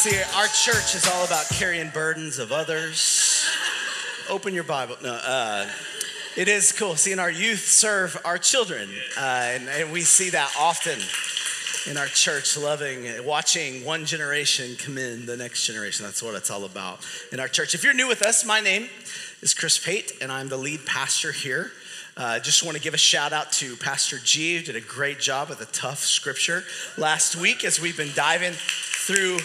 See, our church is all about carrying burdens of others. Open your Bible. No, uh, it is cool seeing our youth serve our children. Uh, and, and we see that often in our church, loving, watching one generation come in the next generation. That's what it's all about in our church. If you're new with us, my name is Chris Pate, and I'm the lead pastor here. I uh, just want to give a shout out to Pastor G, who did a great job with a tough scripture last week as we've been diving through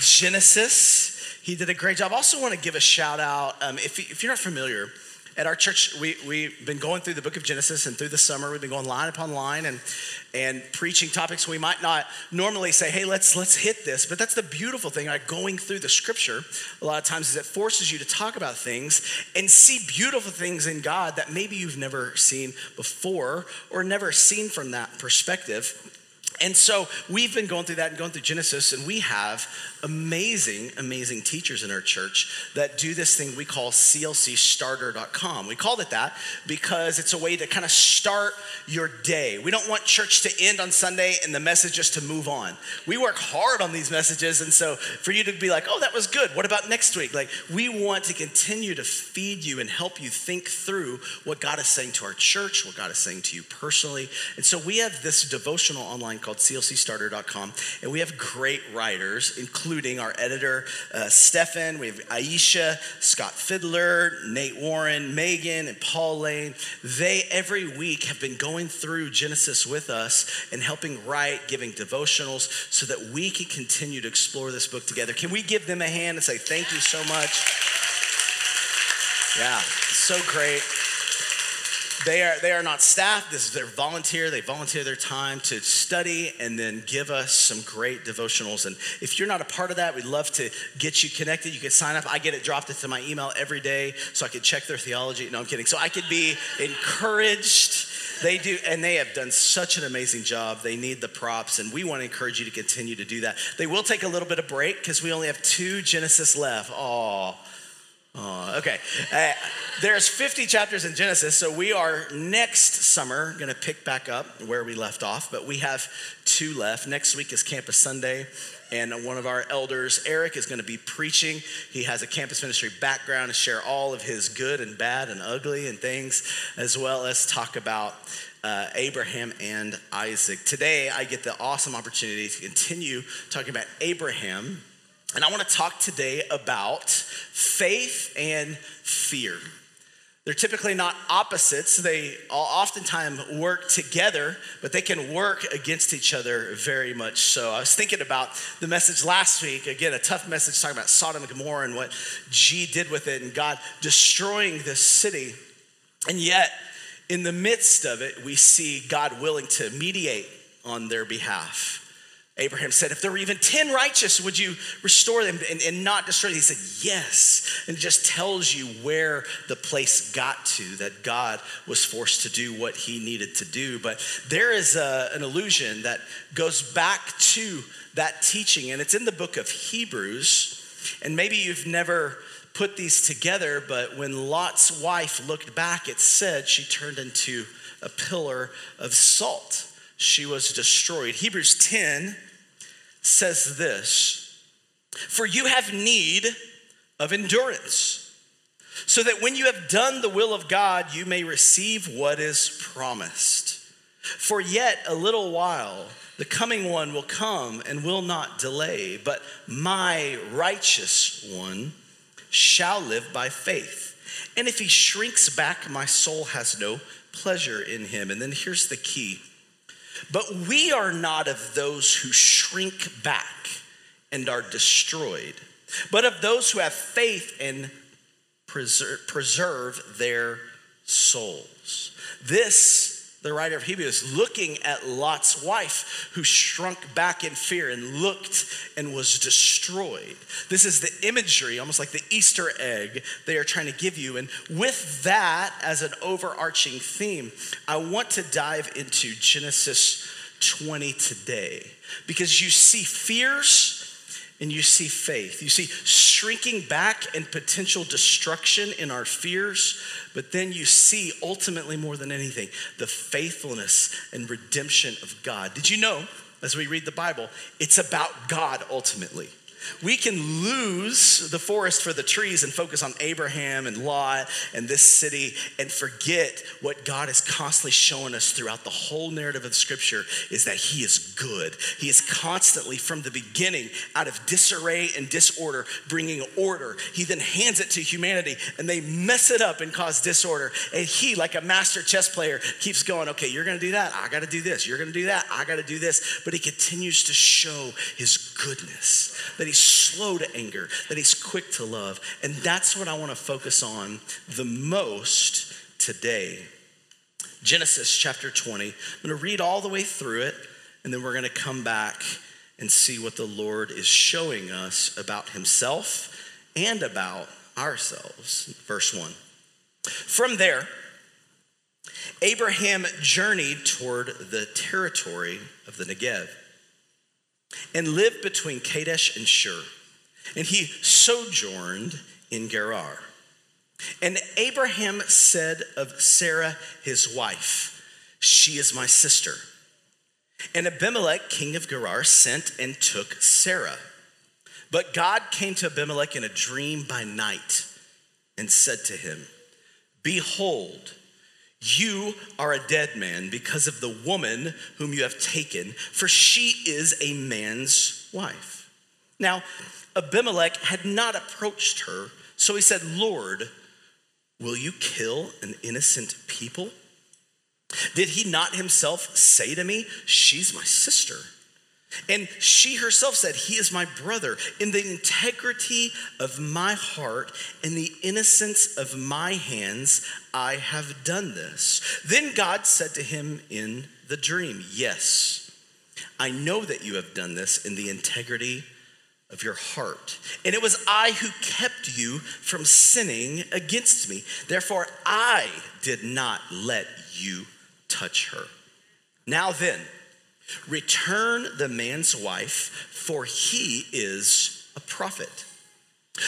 Genesis. He did a great job. Also, want to give a shout out. Um, if, if you're not familiar, at our church, we, we've been going through the book of Genesis, and through the summer, we've been going line upon line and, and preaching topics we might not normally say, hey, let's, let's hit this. But that's the beautiful thing, like going through the scripture, a lot of times, is it forces you to talk about things and see beautiful things in God that maybe you've never seen before or never seen from that perspective. And so we've been going through that and going through Genesis, and we have amazing, amazing teachers in our church that do this thing we call clcstarter.com. We called it that because it's a way to kind of start your day. We don't want church to end on Sunday and the message just to move on. We work hard on these messages, and so for you to be like, oh, that was good. What about next week? Like, we want to continue to feed you and help you think through what God is saying to our church, what God is saying to you personally. And so we have this devotional online called clcstarter.com, and we have great writers, including including our editor, uh, Stefan. We have Aisha, Scott Fiddler, Nate Warren, Megan, and Paul Lane. They every week have been going through Genesis with us and helping write, giving devotionals so that we can continue to explore this book together. Can we give them a hand and say thank you so much? Yeah, so great. They are, they are not staff, this is their volunteer. They volunteer their time to study and then give us some great devotionals. And if you're not a part of that, we'd love to get you connected. You can sign up. I get it dropped into my email every day so I can check their theology. No, I'm kidding. So I could be encouraged. They do, and they have done such an amazing job. They need the props, and we want to encourage you to continue to do that. They will take a little bit of break because we only have two Genesis left. Oh, Okay. Uh, there's 50 chapters in Genesis, so we are next summer going to pick back up where we left off, but we have two left. Next week is Campus Sunday, and one of our elders, Eric, is going to be preaching. He has a campus ministry background to share all of his good and bad and ugly and things, as well as talk about uh, Abraham and Isaac. Today, I get the awesome opportunity to continue talking about Abraham and I want to talk today about faith and fear. They're typically not opposites. They oftentimes work together, but they can work against each other very much so. I was thinking about the message last week. Again, a tough message talking about Sodom and Gomorrah and what G did with it and God destroying this city. And yet, in the midst of it, we see God willing to mediate on their behalf. Abraham said, If there were even 10 righteous, would you restore them and, and, not destroy them? He said, Yes. And it just tells you where the place got to, that God was forced to do what he needed to do. But there is a, an illusion that goes back to that teaching, and it's in the book of Hebrews. And maybe you've never put these together, but when Lot's wife looked back, it said she turned into a pillar of salt she was destroyed. Hebrews 10 says this For you have need of endurance, so that when you have done the will of God, you may receive what is promised. For yet a little while, the coming one will come and will not delay, but my righteous one shall live by faith. And if he shrinks back, my soul has no pleasure in him. And then here's the key but we are not of those who shrink back and are destroyed, but of those who have faith and preserve, preserve their souls. This the writer of Hebrews looking at Lot's wife who shrunk back in fear and looked and was destroyed. This is the imagery, almost like the Easter egg they are trying to give you. And with that as an overarching theme, I want to dive into Genesis 20 today because you see fears and you see faith. You see shrinking back and potential destruction in our fears, but then you see ultimately more than anything the faithfulness and redemption of God. Did you know, as we read the Bible, it's about God ultimately? We can lose the forest for the trees and focus on Abraham and Lot and this city and forget what God is constantly showing us throughout the whole narrative of Scripture is that He is good. He is constantly, from the beginning, out of disarray and disorder, bringing order. He then hands it to humanity and they mess it up and cause disorder. And He, like a master chess player, keeps going, okay, you're gonna do that. I gotta do this. You're gonna do that. I gotta do this. But He continues to show His goodness, that He he's slow to anger, that he's quick to love. And that's what I want to focus on the most today. Genesis chapter 20. I'm going to read all the way through it, and then we're going to come back and see what the Lord is showing us about himself and about ourselves. Verse 1. From there, Abraham journeyed toward the territory of the Negev and lived between Kadesh and Shur. And he sojourned in Gerar. And Abraham said of Sarah, his wife, She is my sister. And Abimelech, king of Gerar, sent and took Sarah. But God came to Abimelech in a dream by night and said to him, Behold, you are a dead man because of the woman whom you have taken, for she is a man's wife. Now, Abimelech had not approached her, so he said, Lord, will you kill an innocent people? Did he not himself say to me, She's my sister? And she herself said, He is my brother. In the integrity of my heart and the innocence of my hands, I have done this. Then God said to him in the dream, Yes, I know that you have done this in the integrity of your heart. And it was I who kept you from sinning against me. Therefore, I did not let you touch her. Now then, Return the man's wife, for he is a prophet,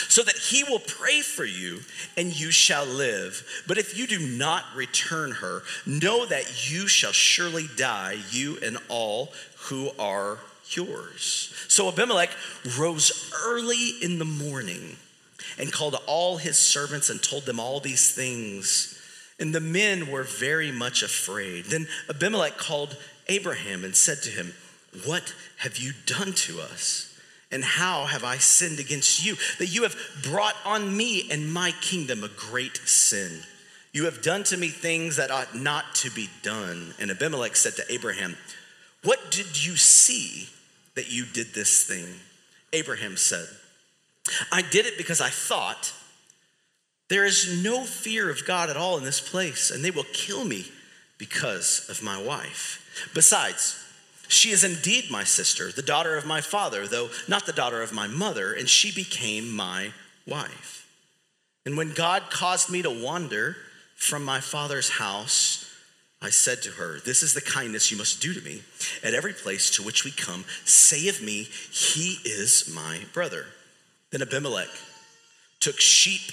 so that he will pray for you and you shall live. But if you do not return her, know that you shall surely die, you and all who are yours. So Abimelech rose early in the morning and called all his servants and told them all these things. And the men were very much afraid. Then Abimelech called Abraham and said to him, What have you done to us? And how have I sinned against you that you have brought on me and my kingdom a great sin? You have done to me things that ought not to be done. And Abimelech said to Abraham, What did you see that you did this thing? Abraham said, I did it because I thought, there is no fear of God at all in this place, and they will kill me because of my wife. Besides, she is indeed my sister, the daughter of my father, though not the daughter of my mother, and she became my wife. And when God caused me to wander from my father's house, I said to her, This is the kindness you must do to me. At every place to which we come, say of me, He is my brother. Then Abimelech took sheep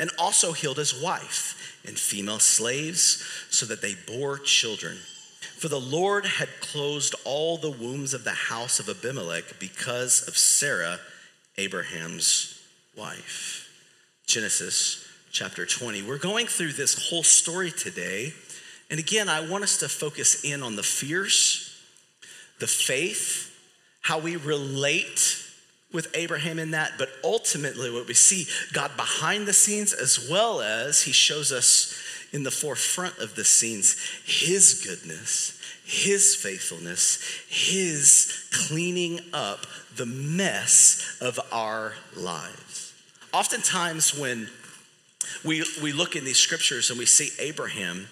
and also healed his wife and female slaves so that they bore children. For the Lord had closed all the wombs of the house of Abimelech because of Sarah, Abraham's wife. Genesis chapter 20. We're going through this whole story today. And again, I want us to focus in on the fears, the faith, how we relate with Abraham in that, but ultimately, what we see God behind the scenes, as well as He shows us in the forefront of the scenes His goodness, His faithfulness, His cleaning up the mess of our lives. Oftentimes, when we, we look in these scriptures and we see Abraham,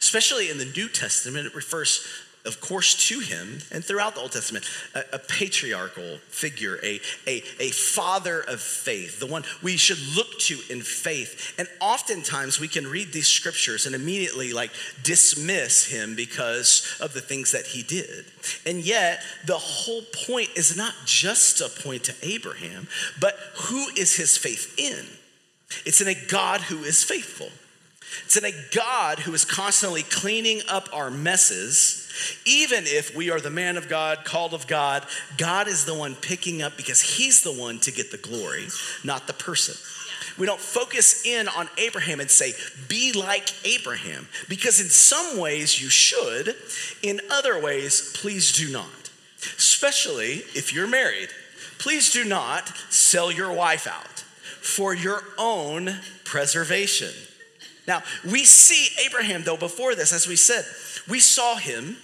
especially in the New Testament, it refers of course, to him and throughout the Old Testament, a, a, patriarchal figure, a, a, a father of faith, the one we should look to in faith. And oftentimes we can read these scriptures and immediately like dismiss him because of the things that he did. And yet, the whole point is not just a point to Abraham, but who is his faith in? It's in a God who is faithful. It's in a God who is constantly cleaning up our messes. Even if we are the man of God, called of God, God is the one picking up because he's the one to get the glory, not the person. We don't focus in on Abraham and say, be like Abraham, because in some ways you should, in other ways, please do not. Especially if you're married. Please do not sell your wife out for your own preservation. Now, we see Abraham, though, before this, as we said, we saw him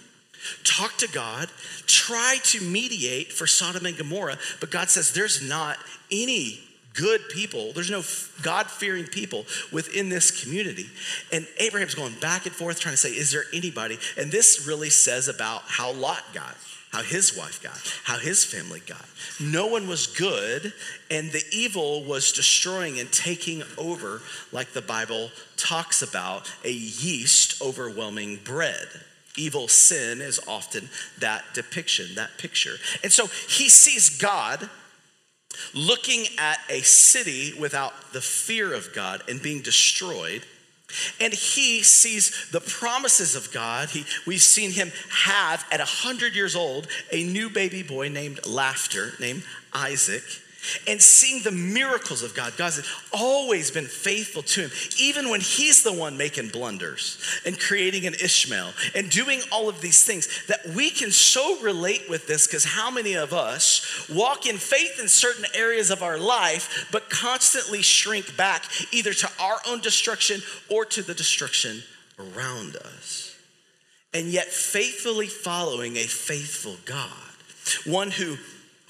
talk to God, try to mediate for Sodom and Gomorrah, but God says there's not any good people, there's no God fearing people within this community. And Abraham's going back and forth trying to say, Is there anybody? And this really says about how Lot got how his wife got, how his family got. No one was good, and the evil was destroying and taking over, like the Bible talks about, a yeast overwhelming bread. Evil sin is often that depiction, that picture. And so he sees God looking at a city without the fear of God and being destroyed and he sees the promises of God. He, we've seen him have, at 100 years old, a new baby boy named Laughter, named Isaac and seeing the miracles of God. God has always been faithful to him, even when he's the one making blunders and creating an Ishmael and doing all of these things that we can so relate with this because how many of us walk in faith in certain areas of our life, but constantly shrink back either to our own destruction or to the destruction around us? And yet, faithfully following a faithful God, one who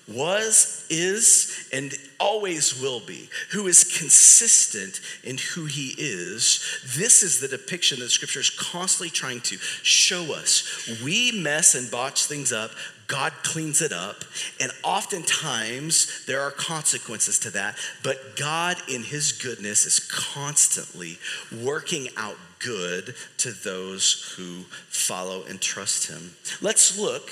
was, is, and always will be, who is consistent in who he is. This is the depiction that scripture is constantly trying to show us. We mess and botch things up, God cleans it up, and oftentimes there are consequences to that, but God, in his goodness, is constantly working out good to those who follow and trust him. Let's look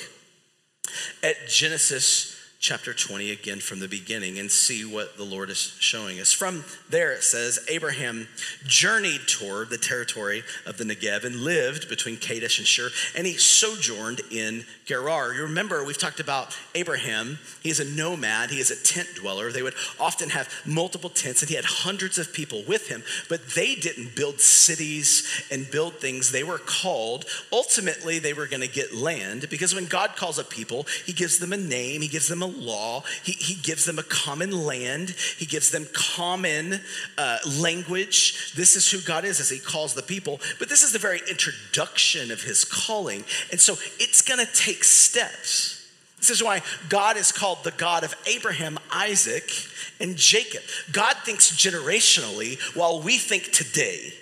at Genesis chapter 20 again from the beginning and see what the Lord is showing us. From there, it says Abraham journeyed toward the territory of the Negev and lived between Kadesh and Shur, and he sojourned in Gerar. You remember, we've talked about Abraham. He is a nomad, he is a tent dweller. They would often have multiple tents, and he had hundreds of people with him, but they didn't build cities and build things. They were called, ultimately, they were going to get land because when God calls a people, he gives them a name, he gives them a law. He, he gives them a common land, He gives them common uh, language. This is who God is as He calls the people. But this is the very introduction of His calling. And so it's going to take steps. This is why God is called the God of Abraham, Isaac, and Jacob. God thinks generationally while we think today.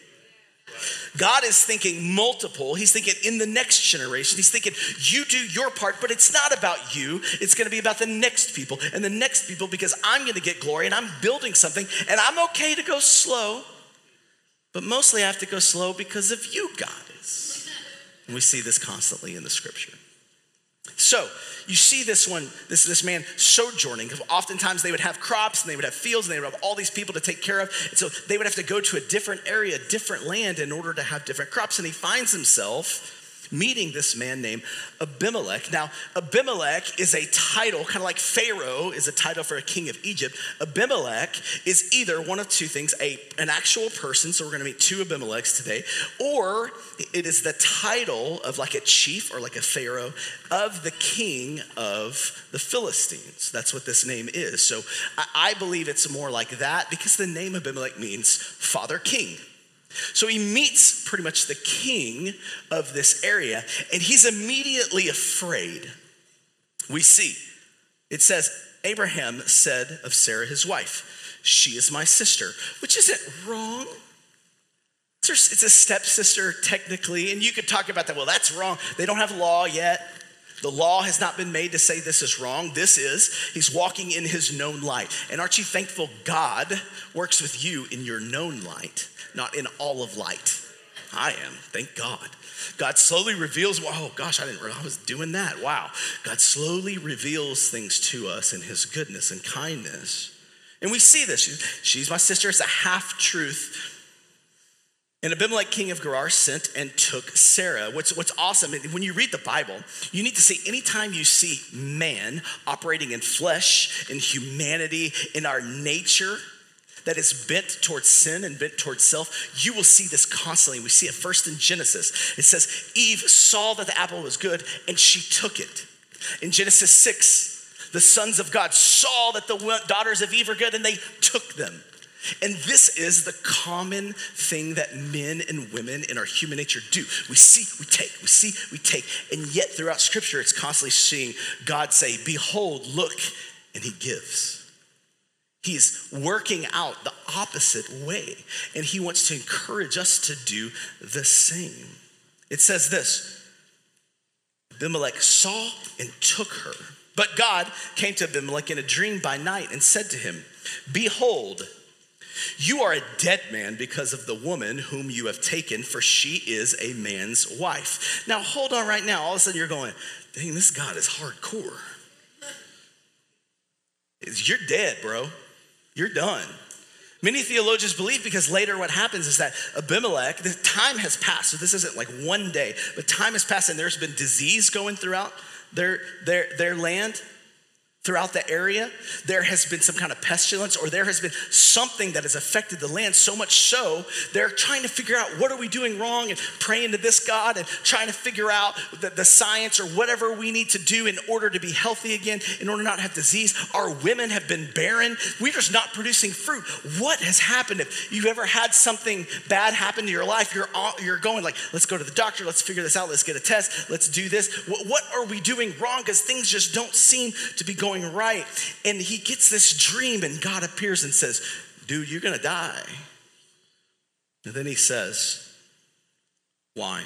God is thinking multiple. He's thinking in the next generation. He's thinking, you do your part, but it's not about you. It's going to be about the next people and the next people because I'm going to get glory and I'm building something and I'm okay to go slow. But mostly I have to go slow because of you, God is. And we see this constantly in the scripture. So you see this one, this, this man sojourning. Oftentimes they would have crops and they would have fields and they would have all these people to take care of. And so they would have to go to a different area, different land in order to have different crops. And he finds himself meeting this man named Abimelech. Now, Abimelech is a title, kind of like Pharaoh is a title for a king of Egypt. Abimelech is either one of two things a, an actual person, so we're going to meet two Abimelechs today, or it is the title of like a chief or like a Pharaoh of the king of the Philistines. That's what this name is. So I, I believe it's more like that because the name Abimelech means father king. So he meets pretty much the king of this area, and he's immediately afraid. We see, it says, Abraham said of Sarah, his wife, She is my sister, which isn't wrong. It's a stepsister technically, and you could talk about that. Well, that's wrong. They don't have law yet. The law has not been made to say this is wrong. This is, he's walking in his known light. And aren't you thankful God works with you in your known light, not in all of light? I am, thank God. God slowly reveals, oh gosh, I didn't realize I was doing that. Wow. God slowly reveals things to us in his goodness and kindness. And we see this. She's my sister. It's a half truth and Abimelech, king of Gerar, sent and took Sarah. What's, what's awesome, when you read the Bible, you need to see anytime you see man operating in flesh, in humanity, in our nature that is bent towards sin and bent towards self, you will see this constantly. We see it first in Genesis. It says, Eve saw that the apple was good and she took it. In Genesis 6, the sons of God saw that the daughters of Eve are good and they took them. And this is the common thing that men and women in our human nature do. We see, we take, we see, we take. And yet throughout scripture, it's constantly seeing God say, Behold, look, and he gives. He's working out the opposite way, and he wants to encourage us to do the same. It says this Abimelech saw and took her. But God came to Abimelech in a dream by night and said to him, Behold, you are a dead man because of the woman whom you have taken, for she is a man's wife. Now, hold on right now. All of a sudden, you're going, dang, this God is hardcore. You're dead, bro. You're done. Many theologians believe because later what happens is that Abimelech, the time has passed. So this isn't like one day, but time has passed and there's been disease going throughout their, their, their land throughout the area, there has been some kind of pestilence or there has been something that has affected the land so much so they're trying to figure out what are we doing wrong and praying to this God and trying to figure out the, the science or whatever we need to do in order to be healthy again, in order not to have disease. Our women have been barren. We're just not producing fruit. What has happened? If you've ever had something bad happen to your life, you're, all, you're going like, let's go to the doctor, let's figure this out, let's get a test, let's do this. What, what are we doing wrong? Because things just don't seem to be going going right. And he gets this dream, and God appears and says, Dude, you're gonna die. And then he says, Why?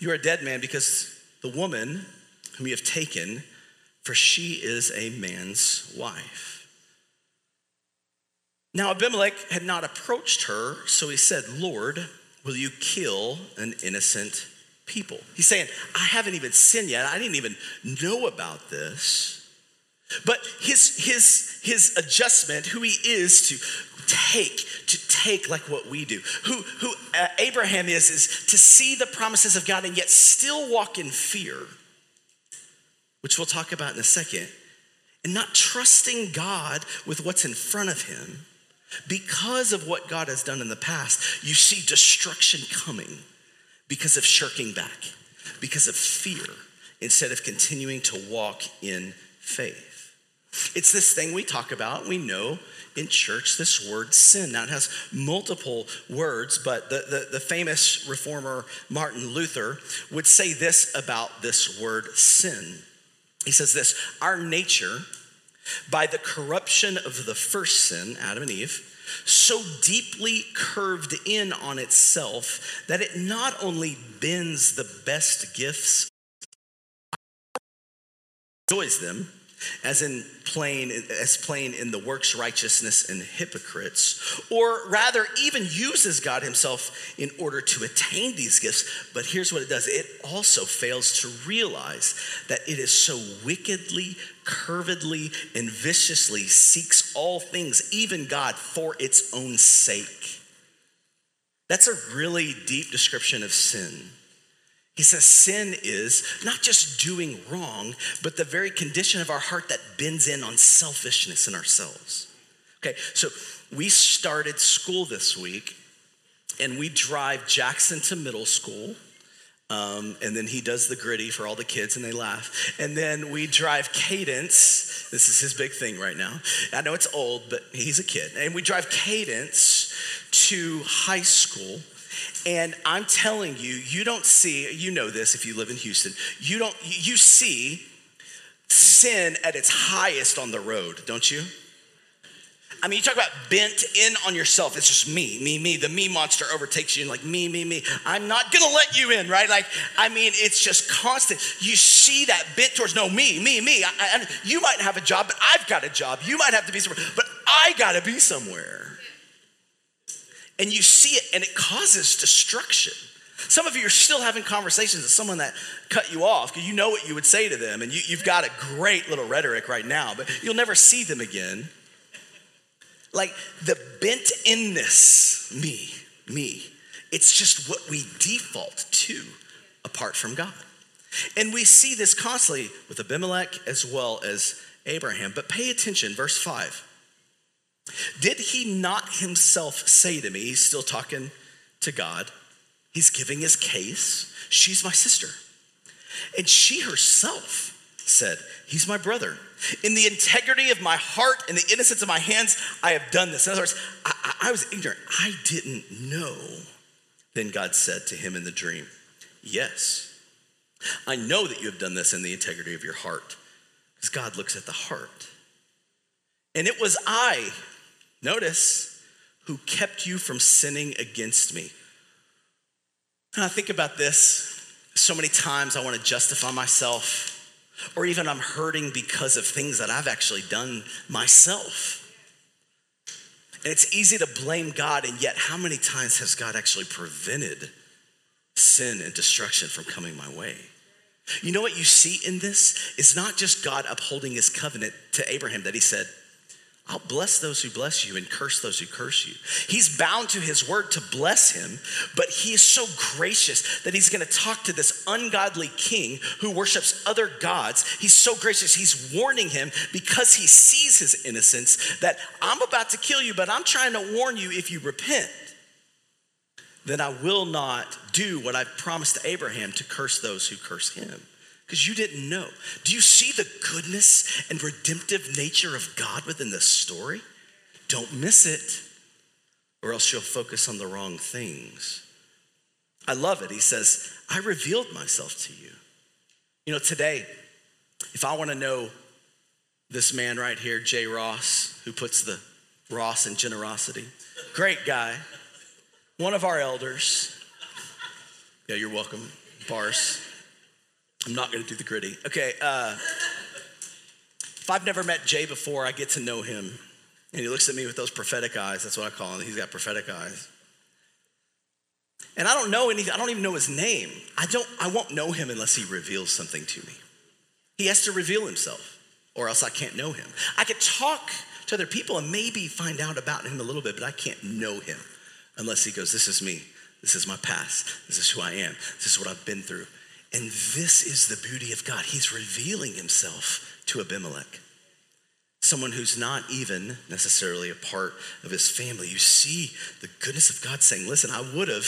You are a dead man because the woman whom you have taken, for she is a man's wife. Now Abimelech had not approached her, so he said, Lord, will you kill an innocent people. He's saying, I haven't even sinned yet. I didn't even know about this. But his, his, his adjustment, who he is to take, to take like what we do, who, who uh, Abraham is, is to see the promises of God and yet still walk in fear, which we'll talk about in a second, and not trusting God with what's in front of him. Because of what God has done in the past, you see destruction coming because of shirking back, because of fear, instead of continuing to walk in faith. It's this thing we talk about, we know in church, this word sin. Now it has multiple words, but the, the, the famous reformer Martin Luther would say this about this word sin. He says this Our nature, by the corruption of the first sin, Adam and Eve, so deeply curved in on itself that it not only bends the best gifts, enjoys them, as in plain as plain in the works righteousness and hypocrites or rather even uses god himself in order to attain these gifts but here's what it does. It also fails to realize that it is so wickedly curvedly and viciously seeks all things even god for its own sake that's a really deep description of sin he says sin is not just doing wrong, but the very condition of our heart that bends in on selfishness in ourselves. Okay, so we started school this week and we drive Jackson to middle school. Um, and then he does the griddy for all the kids and they laugh. And then we drive Cadence. This is his big thing right now. I know it's old, but he's a kid. And we drive Cadence to high school. And I'm telling you, you don't see, you know this if you live in Houston, you don't, you see sin at its highest on the road, don't you? I mean, you talk about bent in on yourself. It's just me, me, me. The me monster overtakes you and like me, me, me. I'm not gonna let you in, right? Like, I mean, it's just constant. You see that bent towards no, me, me, me. I, I, you might have a job, but I've got a job. You might have to be somewhere, but I gotta be somewhere. And you see it, and it causes destruction. Some of you are still having conversations with someone that cut you off because you know what you would say to them, and you, you've got a great little rhetoric right now, but you'll never see them again. Like the bent inness, me, me, it's just what we default to apart from God. And we see this constantly with Abimelech as well as Abraham. But pay attention, verse 5. Did he not himself say to me, he's still talking to God, he's giving his case, she's my sister. And she herself said, He's my brother. In the integrity of my heart and the innocence of my hands, I have done this. In other words, I, I, was ignorant. I didn't know. Then God said to him in the dream, Yes, I know that you have done this in the integrity of your heart, because God looks at the heart. And it was I, notice, who kept you from sinning against me. And I think about this so many times, I want to justify myself or even I'm hurting because of things that I've actually done myself. And it's easy to blame God, and yet, how many times has God actually prevented sin and destruction from coming my way? You know what you see in this? It's not just God upholding his covenant to Abraham that he said, I'll bless those who bless you and curse those who curse you. He's bound to his word to bless him, but he is so gracious that he's to talk to this ungodly king who worships other gods. He's so gracious. He's warning him because he sees his innocence that I'm about to kill you, but I'm trying to warn you if you repent, then I will not do what I've promised Abraham to curse those who curse him because you didn't know. Do you see the goodness and redemptive nature of God within this story? Don't miss it, or else you'll focus on the wrong things. I love it. He says, I revealed myself to you. You know, today, if I want to know this man right here, Jay Ross, who puts the Ross in generosity, great guy, one of our elders. Yeah, you're welcome, Bars. I'm not going to do the griddy. Okay. Uh, if I've never met Jay before, I get to know him. And he looks at me with those prophetic eyes. That's what I call him. He's got prophetic eyes. And I don't know anything. I don't even know his name. I don't. I won't know him unless he reveals something to me. He has to reveal himself, or else I can't know him. I could talk to other people and maybe find out about him a little bit, but I can't know him unless he goes, "This is me. This is my past. This is who I am. This is what I've been through. And this is the beauty of God. He's revealing himself to Abimelech, someone who's not even necessarily a part of his family. You see the goodness of God saying, Listen, I would have,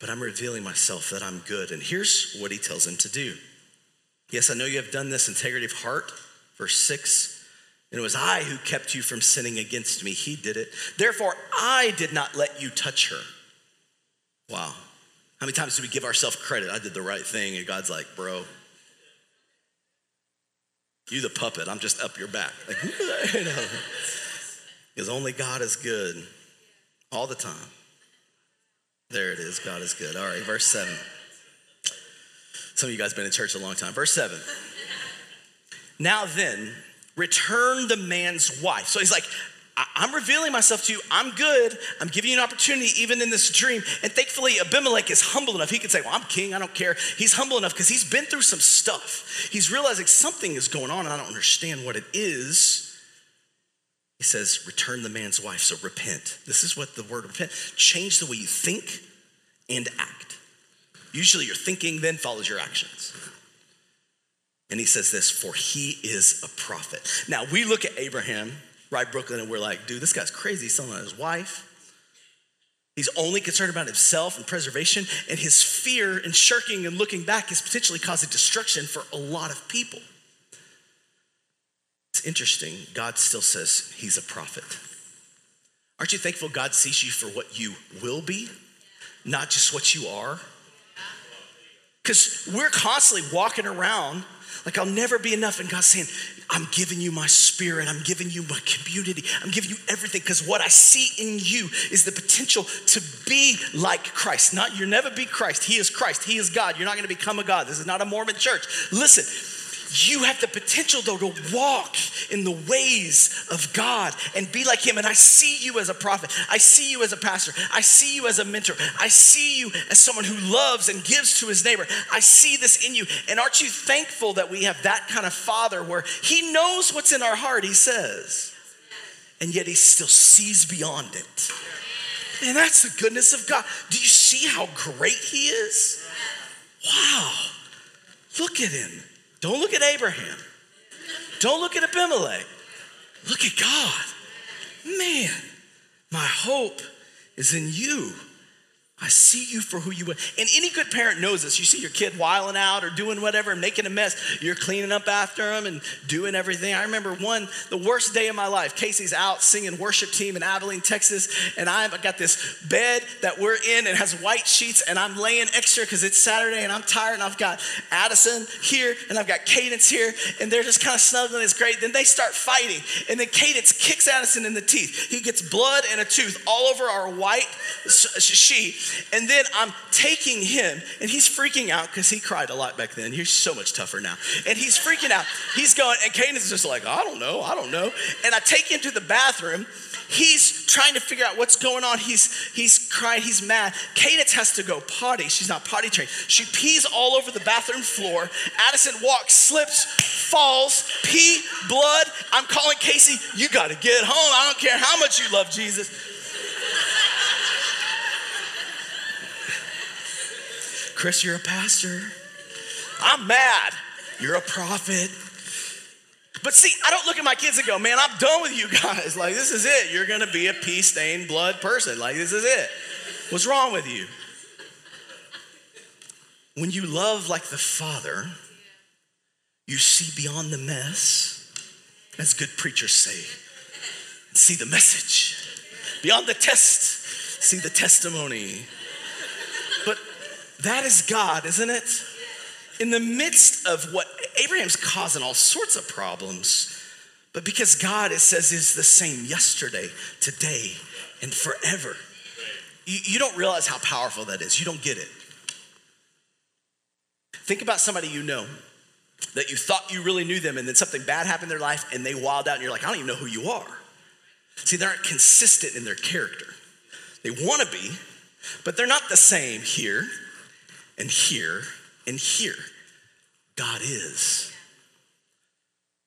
but I'm revealing myself that I'm good. And here's what he tells him to do. Yes, I know you have done this integrity of heart. Verse 6 and it was I who kept you from sinning against me. He did it. Therefore, I did not let you touch her. Wow. How many times do we give ourselves credit? I did the right thing, and God's like, bro, you the puppet, I'm just up your back. Like, Because only God is good all the time. There it is. God is good. All right, verse 7. Some of you guys been in church a long time. Verse 7. Now then, return the man's wife. So he's like, I'm revealing myself to you. I'm good. I'm giving you an opportunity, even in this dream. And thankfully, Abimelech is humble enough. He can say, Well, I'm king. I don't care. He's humble enough because he's been through some stuff. He's realizing something is going on and I don't understand what it is. He says, Return the man's wife. So repent. This is what the word repent change the way you think and act. Usually, your thinking then follows your actions. And he says this, For he is a prophet. Now, we look at Abraham right, Brooklyn, and we're like, dude, this guy's crazy. He's selling his wife. He's only concerned about himself and preservation, and his fear and shirking and looking back is potentially causing destruction for a lot of people. It's interesting. God still says he's a prophet. Aren't you thankful God sees you for what you will be, not just what you are? Because we're constantly walking around like I'll never be enough. And God's saying, I'm giving you my spirit. I'm giving you my community. I'm giving you everything because what I see in you is the potential to be like Christ. Not you'll never be Christ. He is Christ. He is God. You're not going to become a God. This is not a Mormon church. Listen, you have the potential, though, to walk in the ways of God and be like Him. And I see you as a prophet. I see you as a pastor. I see you as a mentor. I see you as someone who loves and gives to his neighbor. I see this in you. And aren't you thankful that we have that kind of father where He knows what's in our heart, He says, and yet He still sees beyond it? And that's the goodness of God. Do you see how great He is? Wow. Look at Him. Don't look at Abraham. Don't look at Abimelech. Look at God. Man, my hope is in you. I see you for who you are. And any good parent knows this. You see your kid wiling out or doing whatever and making a mess. You're cleaning up after them and doing everything. I remember one, the worst day of my life. Casey's out singing worship team in Abilene, Texas. And I've got this bed that we're in and has white sheets. And I'm laying extra because it's Saturday and I'm tired. And I've got Addison here and I've got Cadence here. And they're just kind of snuggling. It's great. Then they start fighting. And then Cadence kicks Addison in the teeth. He gets blood and a tooth all over our white sheet. And then I'm taking him, and he's freaking out because he cried a lot back then. He's so much tougher now. And he's freaking out. He's going, and is just like, I don't know, I don't know. And I take him to the bathroom. He's trying to figure out what's going on. He's he's crying, he's mad. Cadence has to go potty. She's not potty trained. She pees all over the bathroom floor. Addison walks, slips, falls, pee, blood. I'm calling Casey, you gotta get home. I don't care how much you love Jesus. Chris, you're a pastor. I'm mad. You're a prophet. But see, I don't look at my kids and go, man, I'm done with you guys. Like, this is it. You're gonna be a pee stained blood person. Like, this is it. What's wrong with you? When you love like the Father, you see beyond the mess, as good preachers say, see the message. Beyond the test, see the testimony. That is God, isn't it? In the midst of what Abraham's causing all sorts of problems, but because God, it says, is the same yesterday, today, and forever. You, you don't realize how powerful that is. You don't get it. Think about somebody you know that you thought you really knew them, and then something bad happened in their life, and they wild out, and you're like, I don't even know who you are. See, they aren't consistent in their character. They want to be, but they're not the same here and here and here. God is.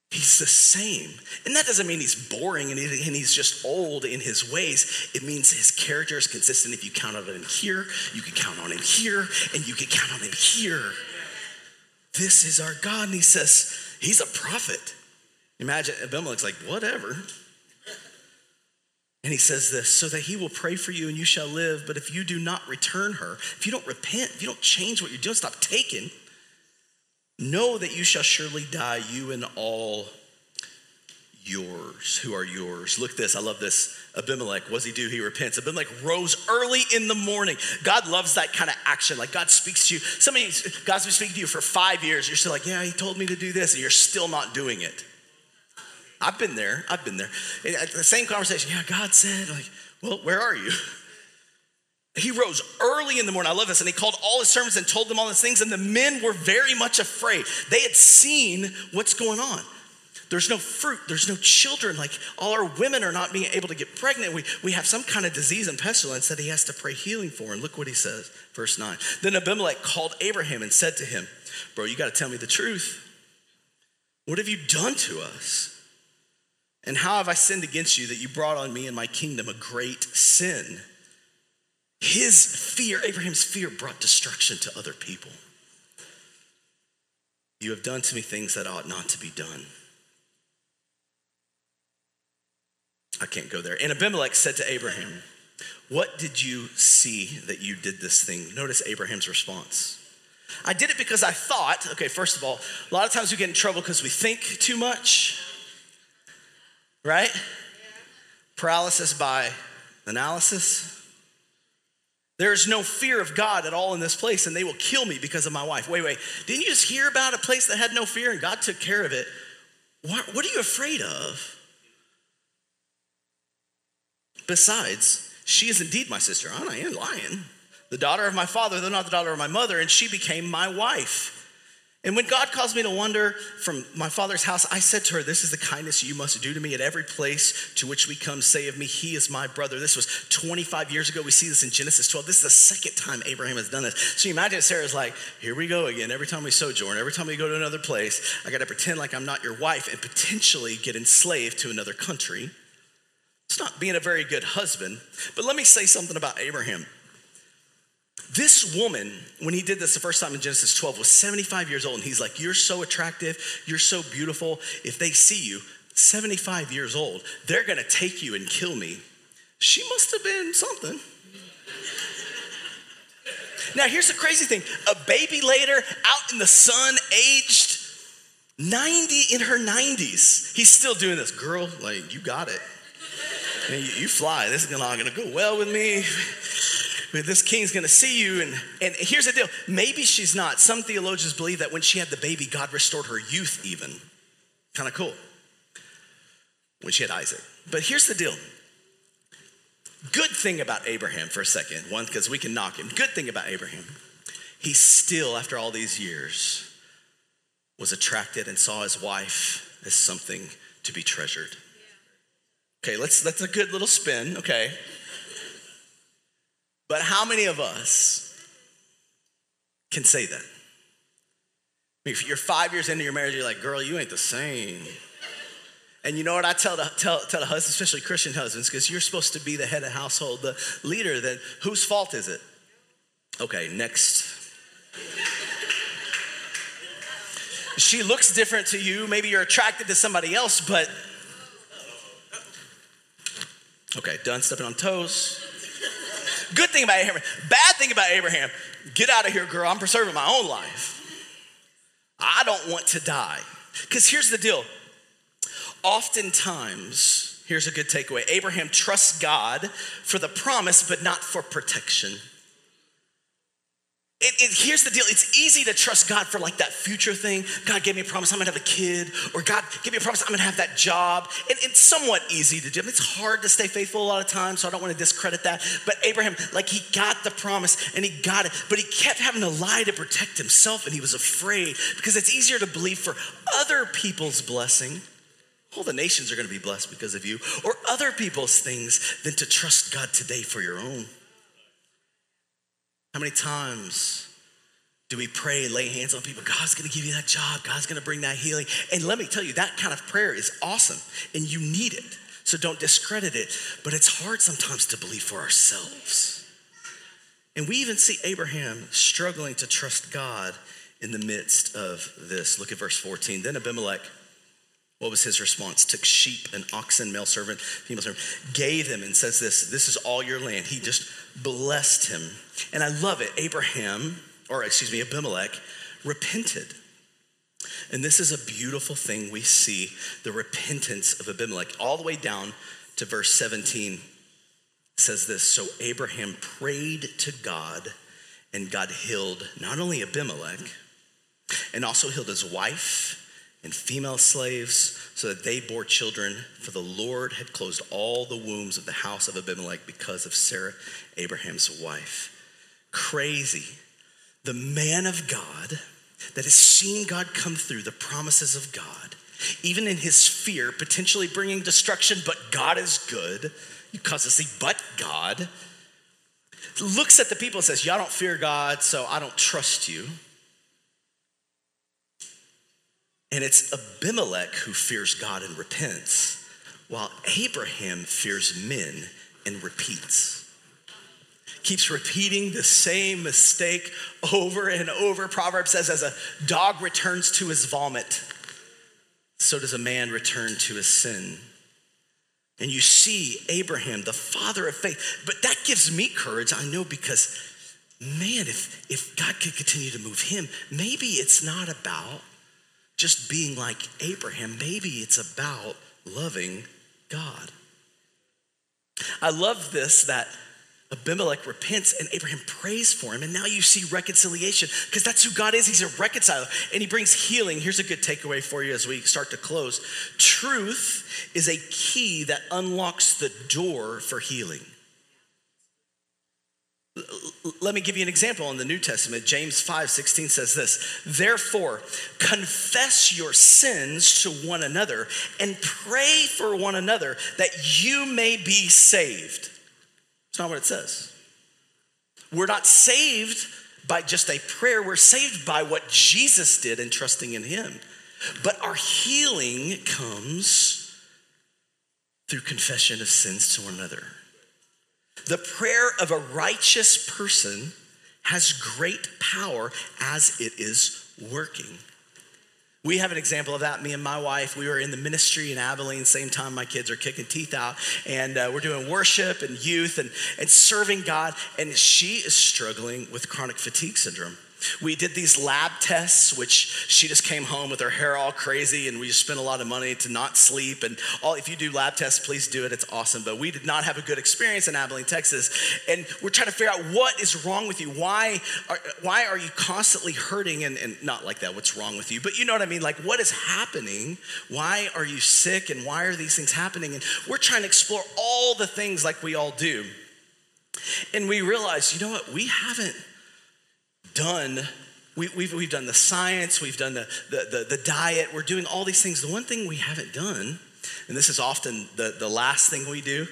He's the same. And that doesn't mean he's boring and he's just old in his ways. It means his character is consistent. If you count on him here, you can count on him here, and you can count on him here. This is our God. And he says, He's a prophet. Imagine Abimelech's like, whatever. And he says this so that he will pray for you and you shall live. But if you do not return her, if you don't repent, if you don't change what you're doing, stop taking, know that you shall surely die, you and all yours who are yours. Look this, I love this. Abimelech, what does he do? He repents. Abimelech rose early in the morning. God loves that kind of action. Like God speaks to you. Somebody, God's been speaking to you for five years. You're still like, yeah, he told me to do this, and you're still not doing it. I've been there. I've been there. Uh, the same conversation. Yeah, God said, like, well, where are you? He rose early in the morning. I love this. And he called all his servants and told them all these things. And the men were very much afraid. They had seen what's going on. There's no fruit. There's no children. Like all our women are not being able to get pregnant. We, we have some kind of disease and pestilence that he has to pray healing for. And look what he says, verse 9. Then Abimelech called Abraham and said to him, Bro, you got to tell me the truth. What have you done to us? And how have I sinned against you that you brought on me and my kingdom a great sin? His fear, Abraham's fear, brought destruction to other people. You have done to me things that ought not to be done. I can't go there. And Abimelech said to Abraham, What did you see that you did this thing? Notice Abraham's response. I did it because I thought, okay, first of all, a lot of times we get in trouble because we think too much right? Paralysis by analysis. There is no fear of God at all in this place, and they will kill me because of my wife. Wait, wait. Didn't you just hear about a place that had no fear and God took care of it? What, what are you afraid of? Besides, she is indeed my sister. I ain't lying. The daughter of my father, though not the daughter of my mother, and she became my wife. And when God caused me to wander from my father's house, I said to her, This is the kindness you must do to me at every place to which we come. Say of me, He is my brother. This was 25 years ago. We see this in Genesis 12. This is the second time Abraham has done this. So you imagine Sarah's like, Here we go again. Every time we sojourn, every time we go to another place, I got to pretend like I'm not your wife and potentially get enslaved to another country. It's not being a very good husband. But let me say something about Abraham. This woman, when he did this the first time in Genesis 12, was 75 years old. And he's like, You're so attractive. You're so beautiful. If they see you, 75 years old, they're to take you and kill me. She must have been something. now, here's the crazy thing a baby later, out in the sun, aged 90 in her 90s. He's still doing this. Girl, like, you got it. You, you fly. This is not to go well with me this king's gonna see you. And, and here's the deal maybe she's not. Some theologians believe that when she had the baby, God restored her youth, even. Kind of cool. When she had Isaac. But here's the deal good thing about Abraham for a second, one, because we can knock him. Good thing about Abraham, he still, after all these years, was attracted and saw his wife as something to be treasured. Okay, let's that's a good little spin, okay? But how many of us can say that? If you're five years into your marriage, you're like, girl, you ain't the same. And you know what I tell the, tell, tell the husbands, especially Christian husbands, because you're supposed to be the head of household, the leader, then whose fault is it? Okay, next. she looks different to you. Maybe you're attracted to somebody else, but. Okay, done stepping on toes. Good thing about Abraham. Bad thing about Abraham. Get out of here, girl. I'm preserving my own life. I don't want to die. Because here's the deal. Oftentimes, here's a good takeaway Abraham trusts God for the promise, but not for protection. Here's the deal it's easy to trust God for like that future thing. God gave me a promise I'm gonna have a kid, or God gave me a promise I'm gonna have that job. And it's somewhat easy to do. It's hard to stay faithful a lot of times, so I don't wanna discredit that. But Abraham, like he got the promise and he got it, but he kept having to lie to protect himself and he was afraid because it's easier to believe for other people's blessing. All the nations are gonna be blessed because of you, or other people's things than to trust God today for your own. How many times do we pray, lay hands on people? God's gonna give you that job, God's gonna bring that healing. And let me tell you, that kind of prayer is awesome and you need it. So don't discredit it. But it's hard sometimes to believe for ourselves. And we even see Abraham struggling to trust God in the midst of this. Look at verse 14. Then Abimelech, what was his response? Took sheep and oxen, male servant, female servant, gave him, and says this this is all your land. He just blessed him. And I love it. Abraham, or excuse me, Abimelech, repented. And this is a beautiful thing we see the repentance of Abimelech all the way down to verse 17 says this so Abraham prayed to God and God healed not only Abimelech and also healed his wife and female slaves so that they bore children for the Lord had closed all the wombs of the house of Abimelech because of Sarah Abraham's wife crazy the man of God that has seen God come through the promises of God, even in his fear, potentially bringing destruction, but God is good. You cause us see, but God looks at the people and says, Y'all don't fear God, so I don't trust you. And it's Abimelech who fears God and repents, while Abraham fears men and repeats keeps repeating the same mistake over and over. Proverbs says, as a dog returns to his vomit, so does a man return to his sin. And you see Abraham, the father of faith. But that gives me courage, I know, because man, if, if God could continue to move him, maybe it's not about just being like Abraham, maybe it's about loving God. I love this that Abimelech repents and Abraham prays for him. And now you see reconciliation because that's who God is. He's a reconciler and he brings healing. Here's a good takeaway for you as we start to close truth is a key that unlocks the door for healing. Let me give you an example in the New Testament. James 5 16 says this Therefore, confess your sins to one another and pray for one another that you may be saved. It's not what it says. We're not saved by just a prayer, we're saved by what Jesus did and trusting in Him. But our healing comes through confession of sins to one another. The prayer of a righteous person has great power as it is working. We have an example of that. Me and my wife, we were in the ministry in Abilene, same time my kids are kicking teeth out. And uh, we're doing worship and youth and, and serving God. And she is struggling with chronic fatigue syndrome. We did these lab tests, which she just came home with her hair all crazy, and we spent a lot of money to not sleep. And all, if you do lab tests, please do it. It's awesome. But we did not have a good experience in Abilene, Texas. And we're trying to figure out what is wrong with you. Why are, why are you constantly hurting? And, and not like that, what's wrong with you? But you know what I mean? Like, what is happening? Why are you sick? And why are these things happening? And we're trying to explore all the things like we all do. And we realize, you know what? We haven't done we, have we've, we've done the science, we've done the, the, the, the, diet, we're doing all these things. The one thing we haven't done, and this is often the, the last thing we do,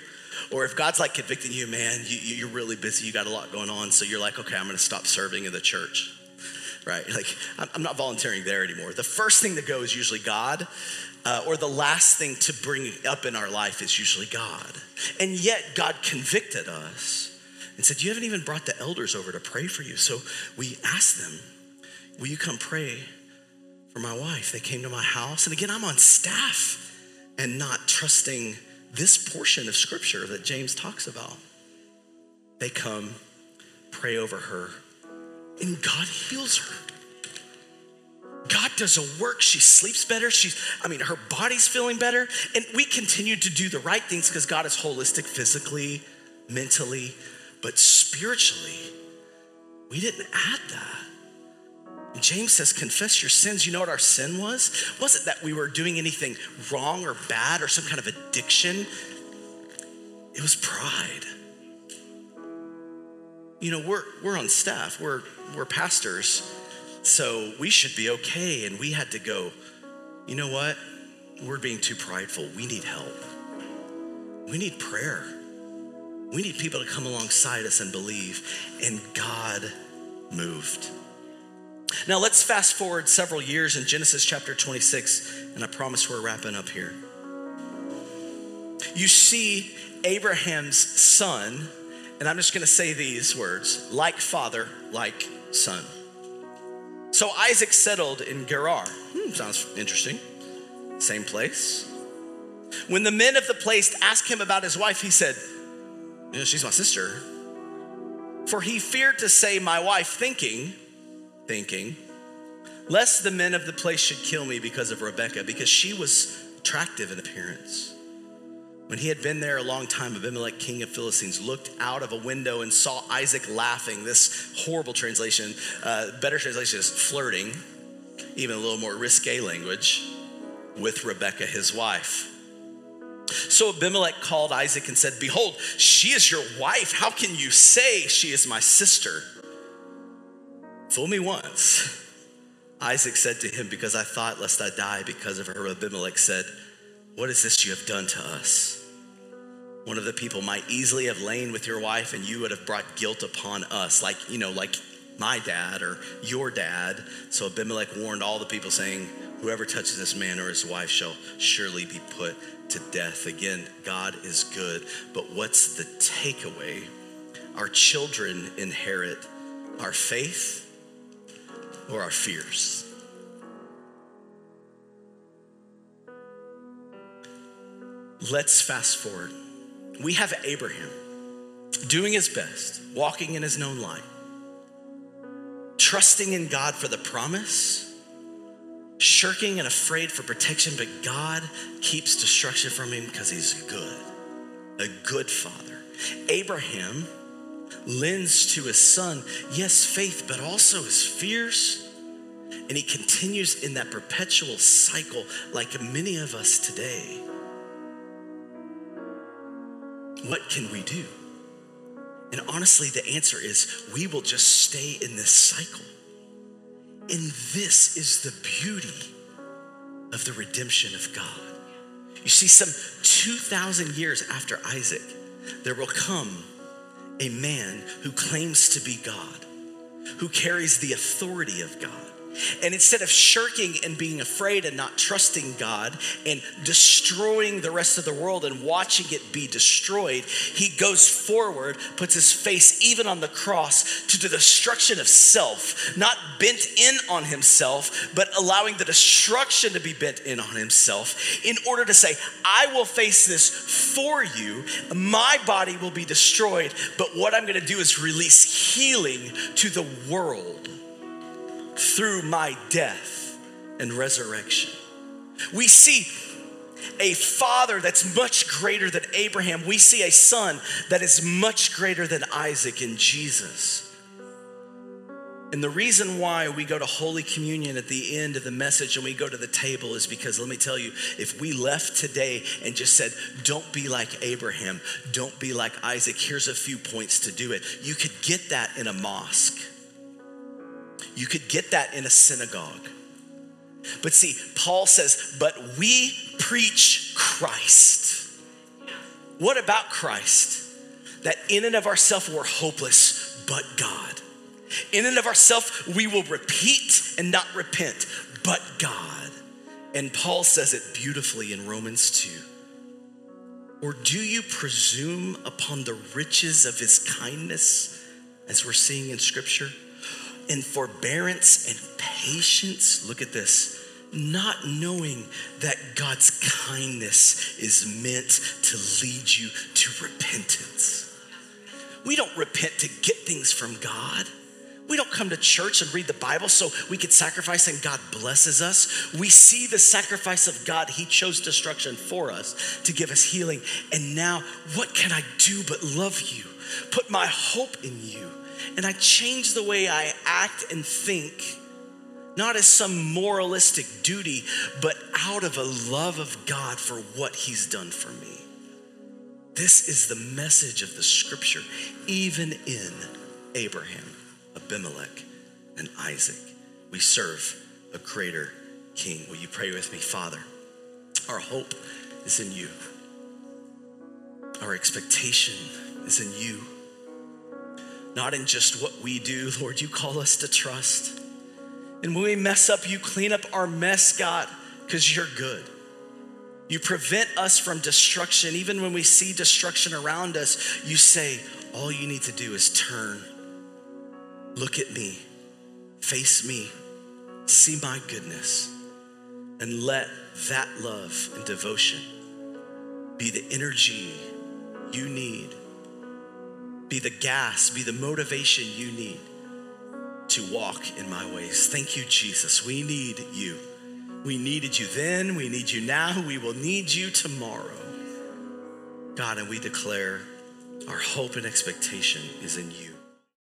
or if God's like convicting you, man, you, you're really busy, you got a lot going on, so you're like, okay, I'm gonna stop serving in the church, right? Like, I'm not volunteering there anymore. The first thing to go is usually God, uh, or the last thing to bring up in our life is usually God. And yet, God convicted us and said, You haven't even brought the elders over to pray for you. So we asked them, Will you come pray for my wife? They came to my house. And again, I'm on staff and not trusting this portion of scripture that James talks about. They come, pray over her, and God heals her. God does a work. She sleeps better. She's, I mean, her body's feeling better. And we continue to do the right things because God is holistic physically, mentally, but spiritually, we didn't add that. James says, confess your sins. You know what our sin was? Wasn't that we were doing anything wrong or bad or some kind of addiction, it was pride. You know, we're, we're on staff, we're, we're pastors, so we should be okay. And we had to go, you know what? We're being too prideful. We need help. We need prayer. We need people to come alongside us and believe. And God moved. Now let's fast forward several years in Genesis chapter 26, and I promise we're wrapping up here. You see Abraham's son, and I'm just gonna say these words like father, like son. So Isaac settled in Gerar. Hmm, sounds interesting. Same place. When the men of the place asked him about his wife, he said, you know, she's my sister. For he feared to say, My wife, thinking, thinking, lest the men of the place should kill me because of Rebekah, because she was attractive in appearance. When he had been there a long time, Abimelech, king of Philistines, looked out of a window and saw Isaac laughing. This horrible translation, uh, better translation is flirting, even a little more risque language, with Rebekah, his wife. So Abimelech called Isaac and said, Behold, she is your wife. How can you say she is my sister? Fool me once. Isaac said to him, Because I thought lest I die because of her. Abimelech said, What is this you have done to us? One of the people might easily have lain with your wife, and you would have brought guilt upon us, like, you know, like my dad or your dad. So Abimelech warned all the people, saying, Whoever touches this man or his wife shall surely be put to death. Again, God is good, but what's the takeaway? Our children inherit our faith or our fears. Let's fast forward. We have Abraham doing his best, walking in his known light, trusting in God for the promise shirking and afraid for protection, but God keeps destruction from him because he's good, a good father. Abraham lends to his son, yes, faith, but also his fears. And he continues in that perpetual cycle like many of us today. What can we do? And honestly, the answer is we will just stay in this cycle. And this is the beauty of the redemption of God. You see, some 2,000 years after Isaac, there will come a man who claims to be God, who carries the authority of God. And instead of shirking and being afraid and not trusting God and destroying the rest of the world and watching it be destroyed, he goes forward, puts his face even on the cross to the destruction of self, not bent in on himself, but allowing the destruction to be bent in on himself in order to say, I will face this for you. My body will be destroyed, but what I'm going to do is release healing to the world through my death and resurrection. We see a father that's much greater than Abraham. We see a son that is much greater than Isaac in Jesus. And the reason why we go to Holy Communion at the end of the message and we go to the table is because let me tell you, if we left today and just said, don't be like Abraham, don't be like Isaac, here's a few points to do it, you could get that in a mosque. You could get that in a synagogue. But see, Paul says, but we preach Christ. What about Christ? That in and of ourselves we're hopeless, but God. In and of ourselves we will repeat and not repent, but God. And Paul says it beautifully in Romans 2. Or do you presume upon the riches of his kindness, as we're seeing in Scripture? And forbearance and patience. Look at this. Not knowing that God's kindness is meant to lead you to repentance. We don't repent to get things from God. We don't come to church and read the Bible so we could sacrifice and God blesses us. We see the sacrifice of God. He chose destruction for us to give us healing. And now, what can I do but love you? Put my hope in you and I change the way I act and think, not as some moralistic duty, but out of a love of God for what He's done for me. This is the message of the scripture, even in Abraham, Abimelech, and Isaac. We serve a greater king. Will you pray with me, Father? Our hope is in you, our expectation is in you not in just what we do. Lord, you call us to trust. And when we mess up, you clean up our mess, God, because you're good. You prevent us from destruction. Even when we see destruction around us, you say, all you need to do is turn, look at me, face me, see my goodness, and let that love and devotion be the energy you need be the gas, be the motivation you need to walk in my ways. Thank you, Jesus. We need you. We needed you then, we need you now, we will need you tomorrow. God, and we declare our hope and expectation is in you.